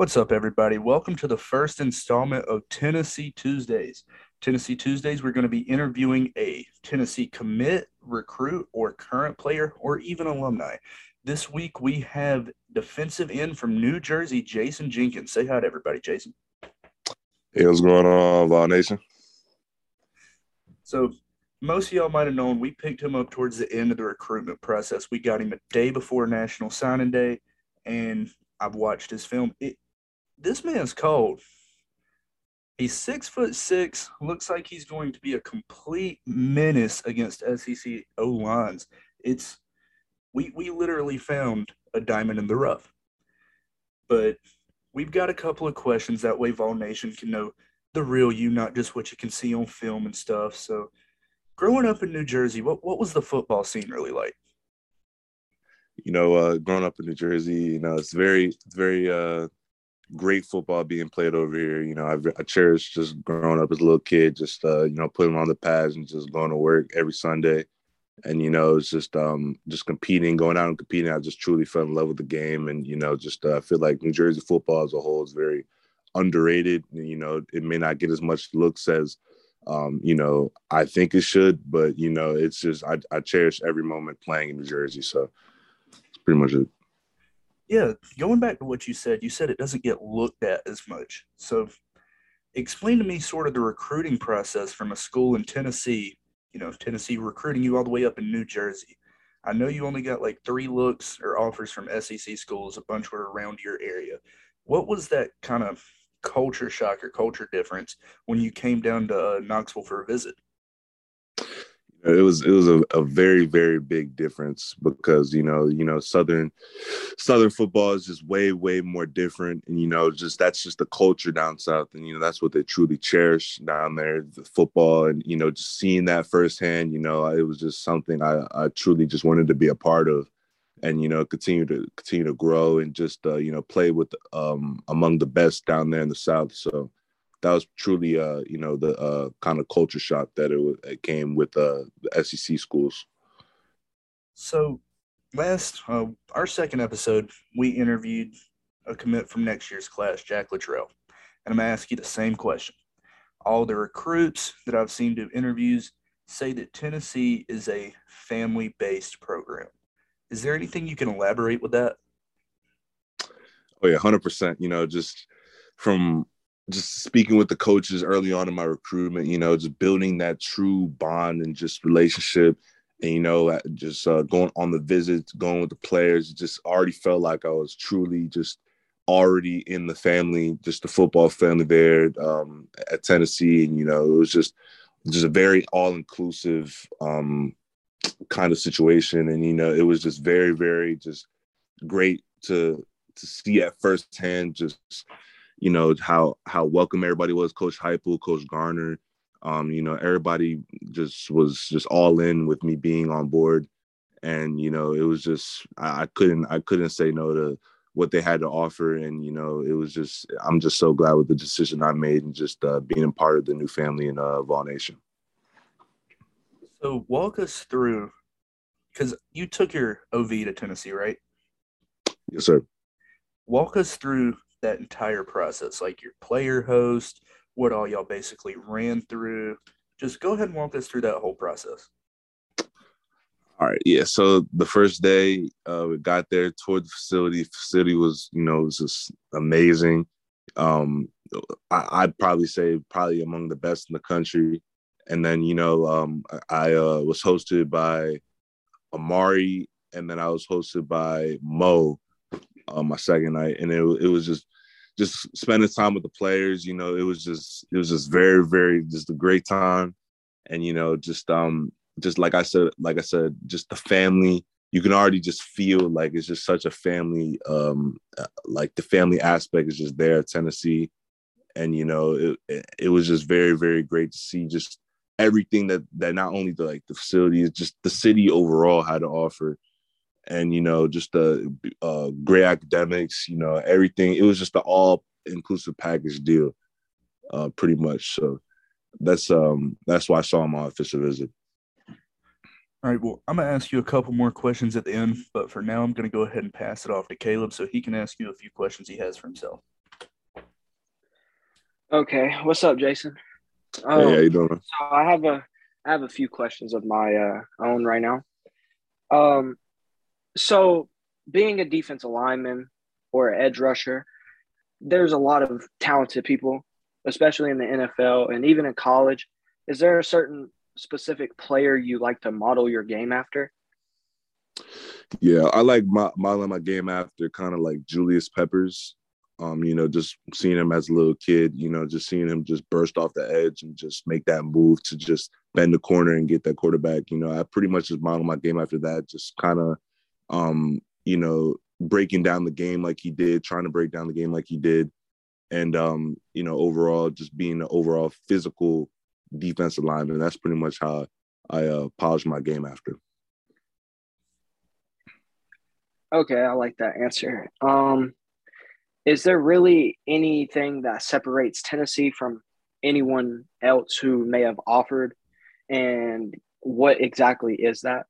What's up, everybody? Welcome to the first installment of Tennessee Tuesdays. Tennessee Tuesdays, we're going to be interviewing a Tennessee commit, recruit, or current player, or even alumni. This week, we have defensive end from New Jersey, Jayson Jenkins. Say hi to everybody, Jayson. Hey, what's going on, Vol Nation? So, most of y'all might have known we picked him up towards the end of the recruitment process. We got him a day before National Signing Day, and I've watched his film. It, this man's cold. He's six foot six. Looks like he's going to be a complete menace against SEC O lines. It's we we literally found a diamond in the rough. But we've got a couple of questions that way Vol Nation can know the real you, not just what you can see on film and stuff. So, growing up in New Jersey, what what was the football scene really like? You know, uh, growing up in New Jersey, you know, it's very, very uh, great football being played over here. You know, I, I cherish just growing up as a little kid, just uh, you know, putting on the pads and just going to work every Sunday. And you know, it's just um, just competing, going out and competing. I just truly fell in love with the game, and you know, just uh, feel like New Jersey football as a whole is very underrated. You know, it may not get as much looks as um, you know I think it should, but you know, it's just I, I cherish every moment playing in New Jersey. So it's pretty much it. Yeah, going back to what you said, you said it doesn't get looked at as much. So, explain to me sort of the recruiting process from a school in Tennessee. You know, Tennessee recruiting you all the way up in New Jersey. I know you only got like three looks or offers from SEC schools. A bunch were around your area. What was that kind of culture shock or culture difference when you came down to uh, Knoxville for a visit? It was it was a, a very very big difference because you know you know southern southern football is just way way more different. And you know just that's just the culture down south. And you know that's what they truly cherish down there the football. And you know just seeing that firsthand you know it was just something i i truly just wanted to be a part of. And you know continue to continue to grow and just uh, you know play with um among the best down there in the south. So that was truly uh you know the uh kind of culture shock that it, it came with uh the SEC schools. So last uh, our second episode, we interviewed a commit from next year's class, Jack Luttrell, and I'm gonna ask you the same question. All the recruits that I've seen do interviews say that Tennessee is a family-based program. Is there anything you can elaborate with that? Oh yeah, hundred percent. You know, just from just speaking with the coaches early on in my recruitment, you know, just building that true bond and just relationship. And, you know, just uh, going on the visits, going with the players, just already felt like I was truly just already in the family, just the football family there um, at Tennessee. And, you know, it was just, just a very all inclusive um, kind of situation. And, you know, it was just very, very just great to, to see at firsthand just you know how how welcome everybody was. Coach Heupel, coach garner um you know everybody just was just all in with me being on board. And you know it was just I, I, couldn't i couldn't say no to what they had to offer. And you know it was just i'm just so glad with the decision i made and just uh, being a part of the new family in uh, vol nation. So walk us through because you took your ov to tennessee right? Yes sir. Walk us through that entire process, like your player host, what all y'all basically ran through. Just go ahead and walk us through that whole process. All right, yeah. So the first day uh, we got there, toward the facility. The Facility was, you know, was just amazing. Um, I, I'd probably say probably among the best in the country. And then, you know, um, I uh, was hosted by Amari, and then I was hosted by Mo uh, my second night, and it it was just just spending time with the players. You know, it was just it was just very very just a great time, and you know just um just like I said like I said just the family. You can already just feel like it's just such a family. Um, uh, like the family aspect is just there at Tennessee, and you know it, it was just very very great to see just everything that that not only the like the facilities, just the city overall had to offer and you know just the uh, great academics you know everything it was just the all inclusive package deal uh, pretty much so that's um that's why i saw my official visit all right well i'm going to ask you a couple more questions at the end but for now i'm going to go ahead and pass it off to caleb so he can ask you a few questions he has for himself Okay, what's up, Jayson? Um, hey, how you doing? So I have a I have a few questions of my uh, own right now. Um, so being a defensive lineman or edge rusher, there's a lot of talented people, especially in the NFL and even in college. Is there a certain specific player you like to model your game after? Yeah, I like modeling my game after kind of like Julius Peppers. Um, you know, just seeing him as a little kid, you know, just seeing him just burst off the edge and just make that move to just bend the corner and get that quarterback. You know, I pretty much just model my game after that, just kind of, um, you know, breaking down the game like he did, trying to break down the game like he did, and um, you know, overall just being an overall physical defensive lineman. That's pretty much how I uh, polish my game after. Okay, I like that answer. Um, is there really anything that separates Tennessee from anyone else who may have offered? And what exactly is that?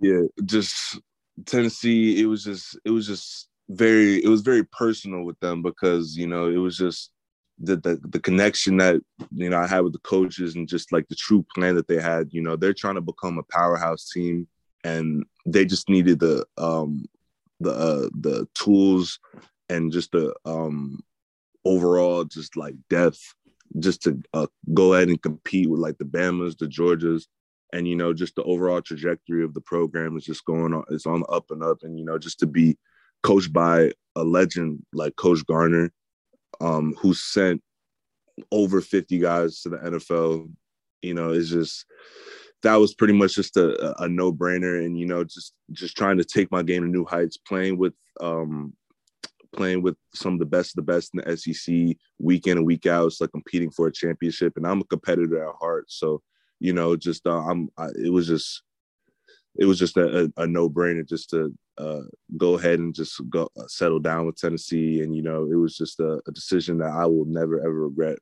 Yeah, just Tennessee. It was just it was just very it was very personal with them because you know it was just the, the the connection that you know I had with the coaches and just like the true plan that they had. You know, they're trying to become a powerhouse team, and they just needed the um the uh, the tools and just the um overall just like depth just to uh, go ahead and compete with like the Bamas, the Georgias, and you know just the overall trajectory of the program is just going on. It's on the up and up, and you know just to be coached by a legend like Coach Garner, um, who sent over 50 guys to the NFL, you know, is just that was pretty much just a, a no brainer. And, you know, just just trying to take my game to new heights, playing with um playing with some of the best of the best in the SEC week in and week out. It's like competing for a championship. And I'm a competitor at heart. So, you know, just uh, I'm I, it was just it was just a, a, a no brainer just to uh, go ahead and just go uh, settle down with Tennessee. And, you know, it was just a, a, decision that I will never, ever regret.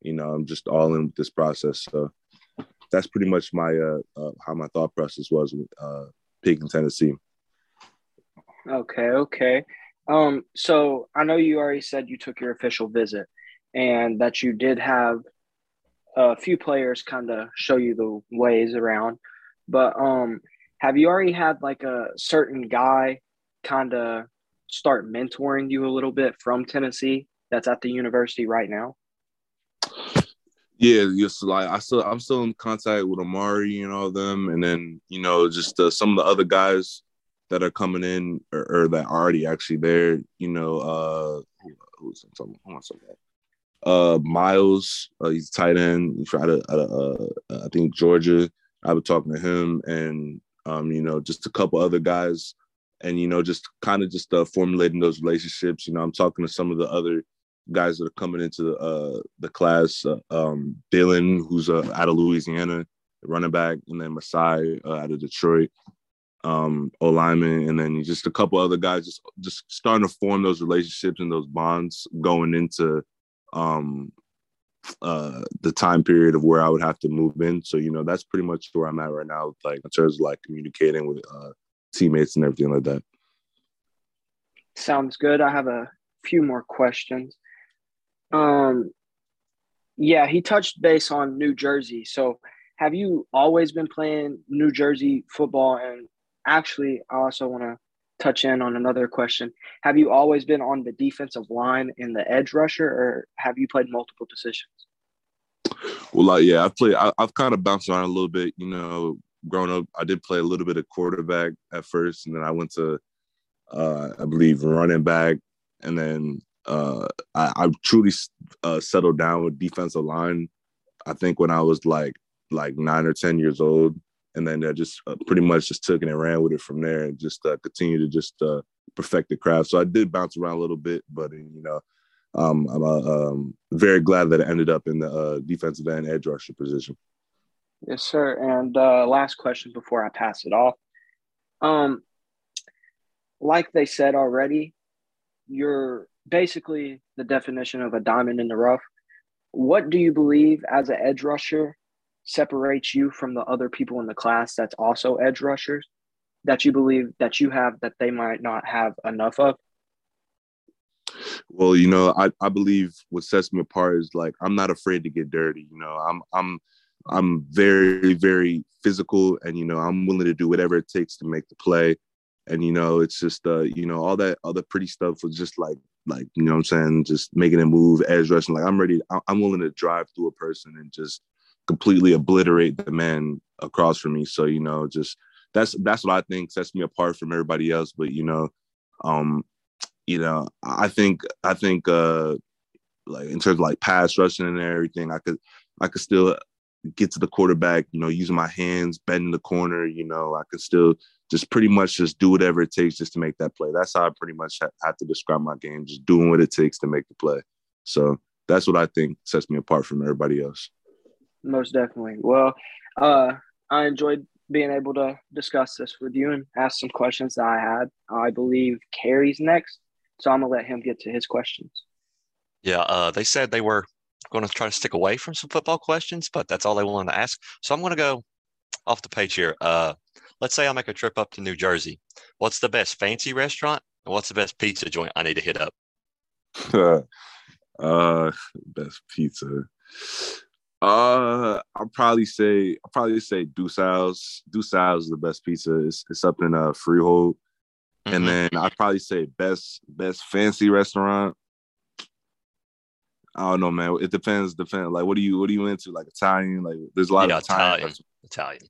You know, I'm just all in with this process. So that's pretty much my, uh, uh how my thought process was with uh, picking Tennessee. Okay. Okay. Um, so I know you already said you took your official visit and that you did have a few players kind of show you the ways around, but, um, have you already had like a certain guy kind of start mentoring you a little bit from Tennessee that's at the university right now? Yeah, just like I still, I'm still in contact with Amari and all them, and then you know just uh, some of the other guys that are coming in or, or that are already actually there. You know, uh, who's I'm who am I talking about? Uh, Miles, uh, he's tight end. He's out of, uh, I think Georgia. I was talking to him, and um, you know, just a couple other guys, and you know, just kind of just uh, formulating those relationships. You know, I'm talking to some of the other guys that are coming into the uh, the class. Uh, um, Dylan, who's uh, out of Louisiana, running back, and then Masai uh, out of Detroit, um, O lineman, and then just a couple other guys. Just just starting to form those relationships and those bonds going into um, uh the time period of where I would have to move in. So, you know, that's pretty much where I'm at right now, like in terms of like communicating with uh teammates and everything like that. Sounds good. I have a few more questions. Um yeah, he touched base on New Jersey. So have you always been playing New Jersey football? And actually, I also want to touch in on another question. Have you always been on the defensive line in the edge rusher, or have you played multiple positions? Well, like yeah, I've played. I, have kind of bounced around a little bit. You know, growing up, I did play a little bit of quarterback at first, and then I went to, uh, I believe, running back, and then uh, I, I truly uh, settled down with defensive line. I think when I was like like nine or ten years old, and then I just uh, pretty much just took it and ran with it from there, and just uh, continue to just uh, perfect the craft. So I did bounce around a little bit, but you know, um, I'm uh, um, very glad that it ended up in the uh, defensive end edge rusher position. Yes, sir. And uh, last question before I pass it off. Um, like they said already, you're basically the definition of a diamond in the rough. What do you believe as an edge rusher separates you from the other people in the class that's also edge rushers that you believe that you have that they might not have enough of? Well, you know, I, I believe what sets me apart is like I'm not afraid to get dirty. You know, I'm I'm I'm very very physical, and you know I'm willing to do whatever it takes to make the play. And you know, it's just uh, you know, all that other pretty stuff was just like like you know what I'm saying, just making a move, edge rushing. Like I'm ready. I'm willing to drive through a person and just completely obliterate the man across from me. So you know, just that's that's what I think sets me apart from everybody else. But you know, um, you know, I think I think uh like in terms of like pass rushing and everything, I could I could still get to the quarterback, you know, using my hands, bending the corner, you know, I could still just pretty much just do whatever it takes just to make that play. That's how I pretty much ha- have to describe my game, just doing what it takes to make the play. So that's what I think sets me apart from everybody else. Most definitely. Well, uh, I enjoyed being able to discuss this with you and ask some questions that I had. I believe Carrie's next. So I'm gonna let him get to his questions. Yeah, uh, they said they were going to try to stick away from some football questions, but that's all they wanted to ask. So I'm going to go off the page here. Uh, let's say I make a trip up to New Jersey. What's the best fancy restaurant? And what's the best pizza joint I need to hit up? uh, best pizza. Uh, I'll probably say I'll probably say Deuce's. Deuce's is the best pizza. It's, it's up in uh Freehold. Mm-hmm. And then I'd probably say best best fancy restaurant. I don't know, man. It depends. Depends. Like, what are you? What are you into? Like Italian? Like, there's a lot yeah, of Italian. Italian.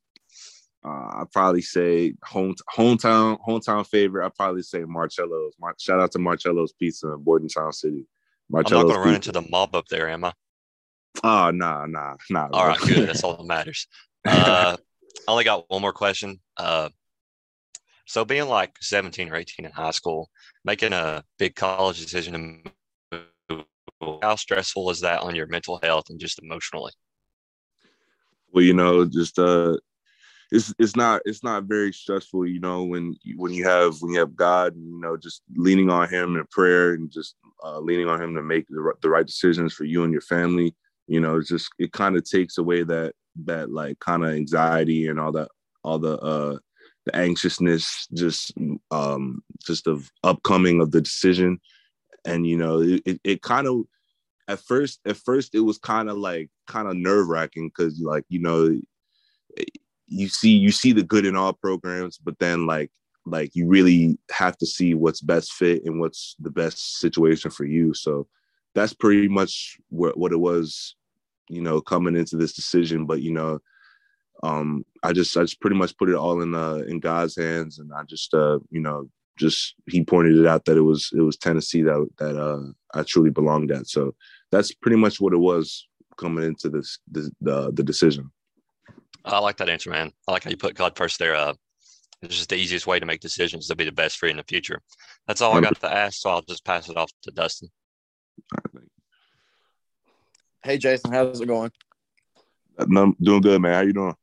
Uh, I'd probably say home hometown hometown favorite. I'd probably say Marcello's. Mar- shout out to Marcello's Pizza in Bordentown City. Marcello's I'm not gonna run into the mob up there, am I? Oh, nah, nah, nah. All right, good. That's all that matters. Uh, I only got one more question. Uh, so being like 17 or 18 in high school, making a big college decision, how stressful is that on your mental health and just emotionally? Well, you know, just uh, it's it's not it's not very stressful, you know, when when you have when you have God, you know, just leaning on Him in prayer and just uh, leaning on Him to make the, the right decisions for you and your family. You know, it's just it kind of takes away that that like kind of anxiety and all that all the uh the anxiousness just um just of upcoming of the decision. And you know it, it kind of at first at first it was kind of like kind of nerve-wracking because like you know you see you see the good in all programs but then like like you really have to see what's best fit and what's the best situation for you. So that's pretty much what, what it was you know coming into this decision but you know um, I just I just pretty much put it all in uh, in God's hands, and I just uh, you know just he pointed it out that it was it was Tennessee that that uh, I truly belonged at. So that's pretty much what it was coming into this, this the the decision. I like that answer, man. I like how you put God first there. Uh, it's just the easiest way to make decisions to be the best for you in the future. That's all I got to ask, so I'll just pass it off to Dustin. Hey, Jayson, how's it going? I'm doing good, man. How you doing?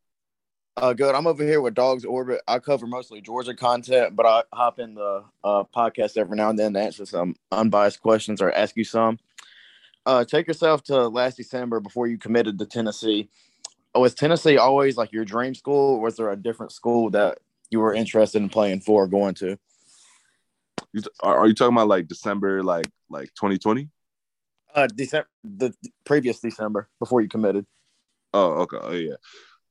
Uh, good. I'm over here with Dogs Orbit. I cover mostly Georgia content, but I hop in the uh, podcast every now and then to answer some unbiased questions or ask you some. Uh, take yourself to last December before you committed to Tennessee. Was Tennessee always like your dream school, or was there a different school that you were interested in playing for or going to? Are you talking about like December, like like 2020? Uh, December, the previous December before you committed. Oh, okay. Oh, yeah.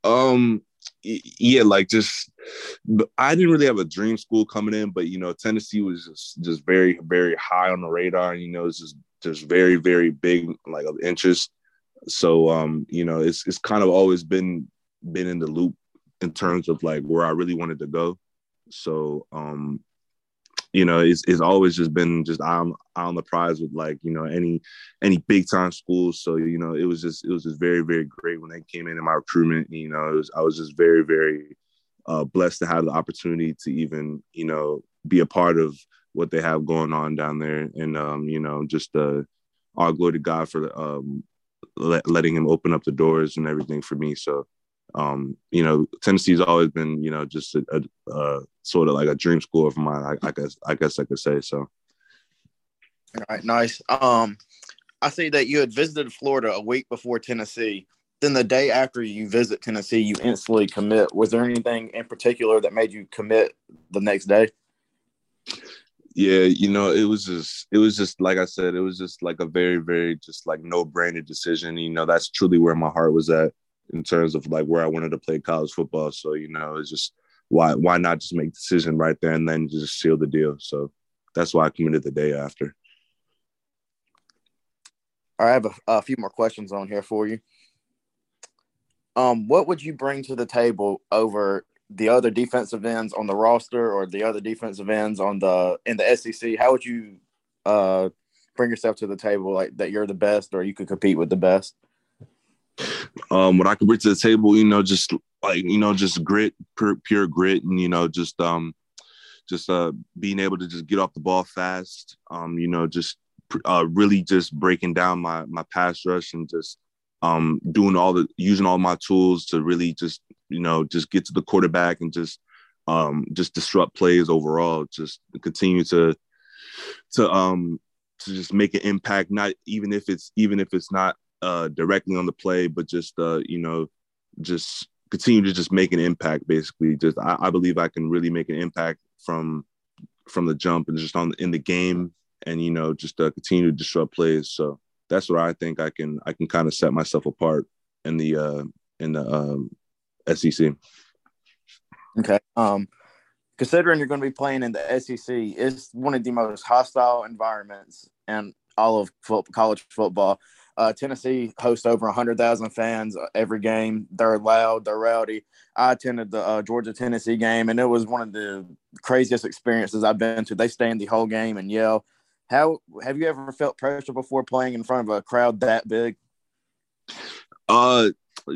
Um, yeah, like just I didn't really have a dream school coming in, but you know, Tennessee was just just very very high on the radar. and You know, it's just just very very big like of interest. So um, you know, it's it's kind of always been been in the loop in terms of like where I really wanted to go. So um, you know, it's, it's always just been just I'm on the prize with like you know any any big time schools. So you know, it was just it was just very very great when they came in in my recruitment. You know, was I was just very very uh, blessed to have the opportunity to even you know be a part of what they have going on down there, and um, you know, just uh, all glory to God for um, let, letting him open up the doors and everything for me. So um, you know, Tennessee's always been, you know, just a, a, a sort of like a dream school of mine. I, I, guess, I guess I could say so. All right, nice. Um, I see that you had visited Florida a week before Tennessee. Then the day after you visit Tennessee, you instantly commit. Was there anything in particular that made you commit the next day? Yeah, you know, it was just it was just like I said, it was just like a very, very just like no brainer decision. You know, that's truly where my heart was at in terms of like where I wanted to play college football. So, you know, it's just why why not just make the decision right there and then just seal the deal. So that's why I committed the day after. All right, I have a, a few more questions on here for you. Um, what would you bring to the table over the other defensive ends on the roster or the other defensive ends on the in the SEC? How would you uh bring yourself to the table like that you're the best or you could compete with the best? Um, what I could bring to the table, you know, just like you know, just grit, pure, pure grit, and you know, just um, just uh, being able to just get off the ball fast. Um, you know, just uh, really just breaking down my my pass rush and just um, doing all the using all my tools to really just you know just get to the quarterback and just um, just disrupt plays overall. Just continue to to um to just make an impact. Not even if it's even if it's not uh, directly on the play, but just uh, you know just continue to just make an impact. Basically, just I, I believe I can really make an impact from from the jump and just on in the game and you know just uh, continue to disrupt plays. So that's where I think I can I can kind of set myself apart in the uh, in the um, SEC. Okay. Um, considering you're going to be playing in the SEC, it's one of the most hostile environments in all of college football. Uh, Tennessee hosts over 100,000 fans every game. They're loud, they're rowdy. I attended the uh, Georgia Tennessee game, and it was one of the craziest experiences I've been to. They stand the whole game and yell. How have you ever felt pressure before playing in front of a crowd that big? Uh,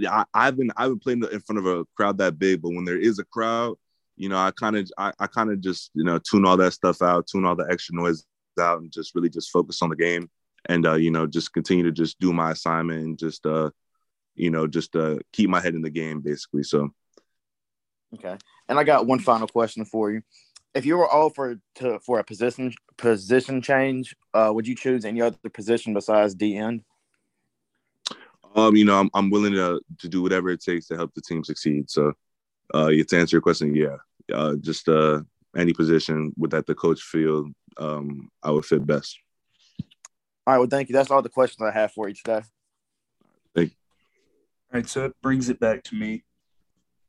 I, I've been I've been playing in front of a crowd that big, but when there is a crowd, you know, I kind of I, I kind of just you know tune all that stuff out, tune all the extra noise out, and just really just focus on the game, and uh, you know, just continue to just do my assignment and just uh, you know, just uh, keep my head in the game, basically. So. Okay, and I got one final question for you. If you were offered to for a position position change, uh, would you choose any other position besides D end? Um, you know, I'm I'm willing to to do whatever it takes to help the team succeed. So, uh, to answer your question, yeah, uh, just uh, any position with that the coach feel um, I would fit best. All right. Well, thank you. That's all the questions I have for you today. Thank you. All right, so it brings it back to me,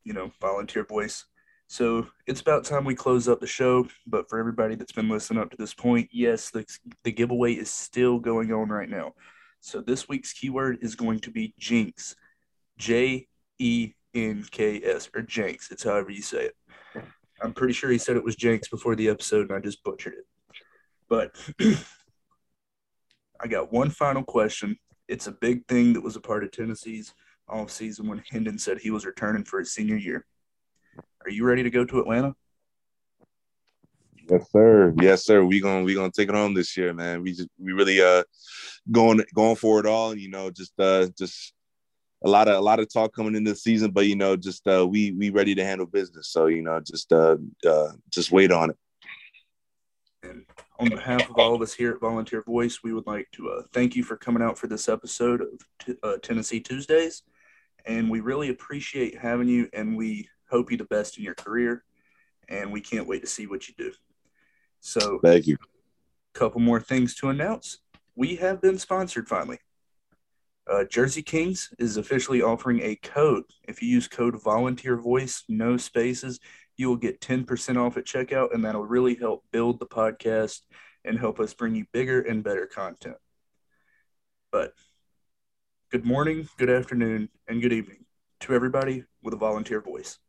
you know, volunteer voice. So it's about time we close up the show. But for everybody that's been listening up to this point, yes, the, the giveaway is still going on right now. So this week's keyword is going to be jinx. J E N K S, or Jenks. It's however you say it. I'm pretty sure he said it was Jenks before the episode, and I just butchered it. But I got one final question. It's a big thing that was a part of Tennessee's offseason when Hendon said he was returning for his senior year. Are you ready to go to Atlanta? Yes, sir. Yes, sir. We gonna we gonna take it home this year, man. We just we really uh going going for it all. You know, just uh just a lot of a lot of talk coming into the season, but you know, just uh we we ready to handle business. So you know, just uh, uh just wait on it. And on behalf of all of us here at Volunteer Voice, we would like to uh, thank you for coming out for this episode of t- uh, Tennessee Tuesdays. And we really appreciate having you, and we hope you the best in your career. And we can't wait to see what you do. So, thank you. A couple more things to announce. We have been sponsored finally. Uh, Jersey Kings is officially offering a code. If you use code Volunteer Voice, no spaces, you will get 10% off at checkout, and that'll really help build the podcast and help us bring you bigger and better content. But good morning, good afternoon, and good evening to everybody with a volunteer voice.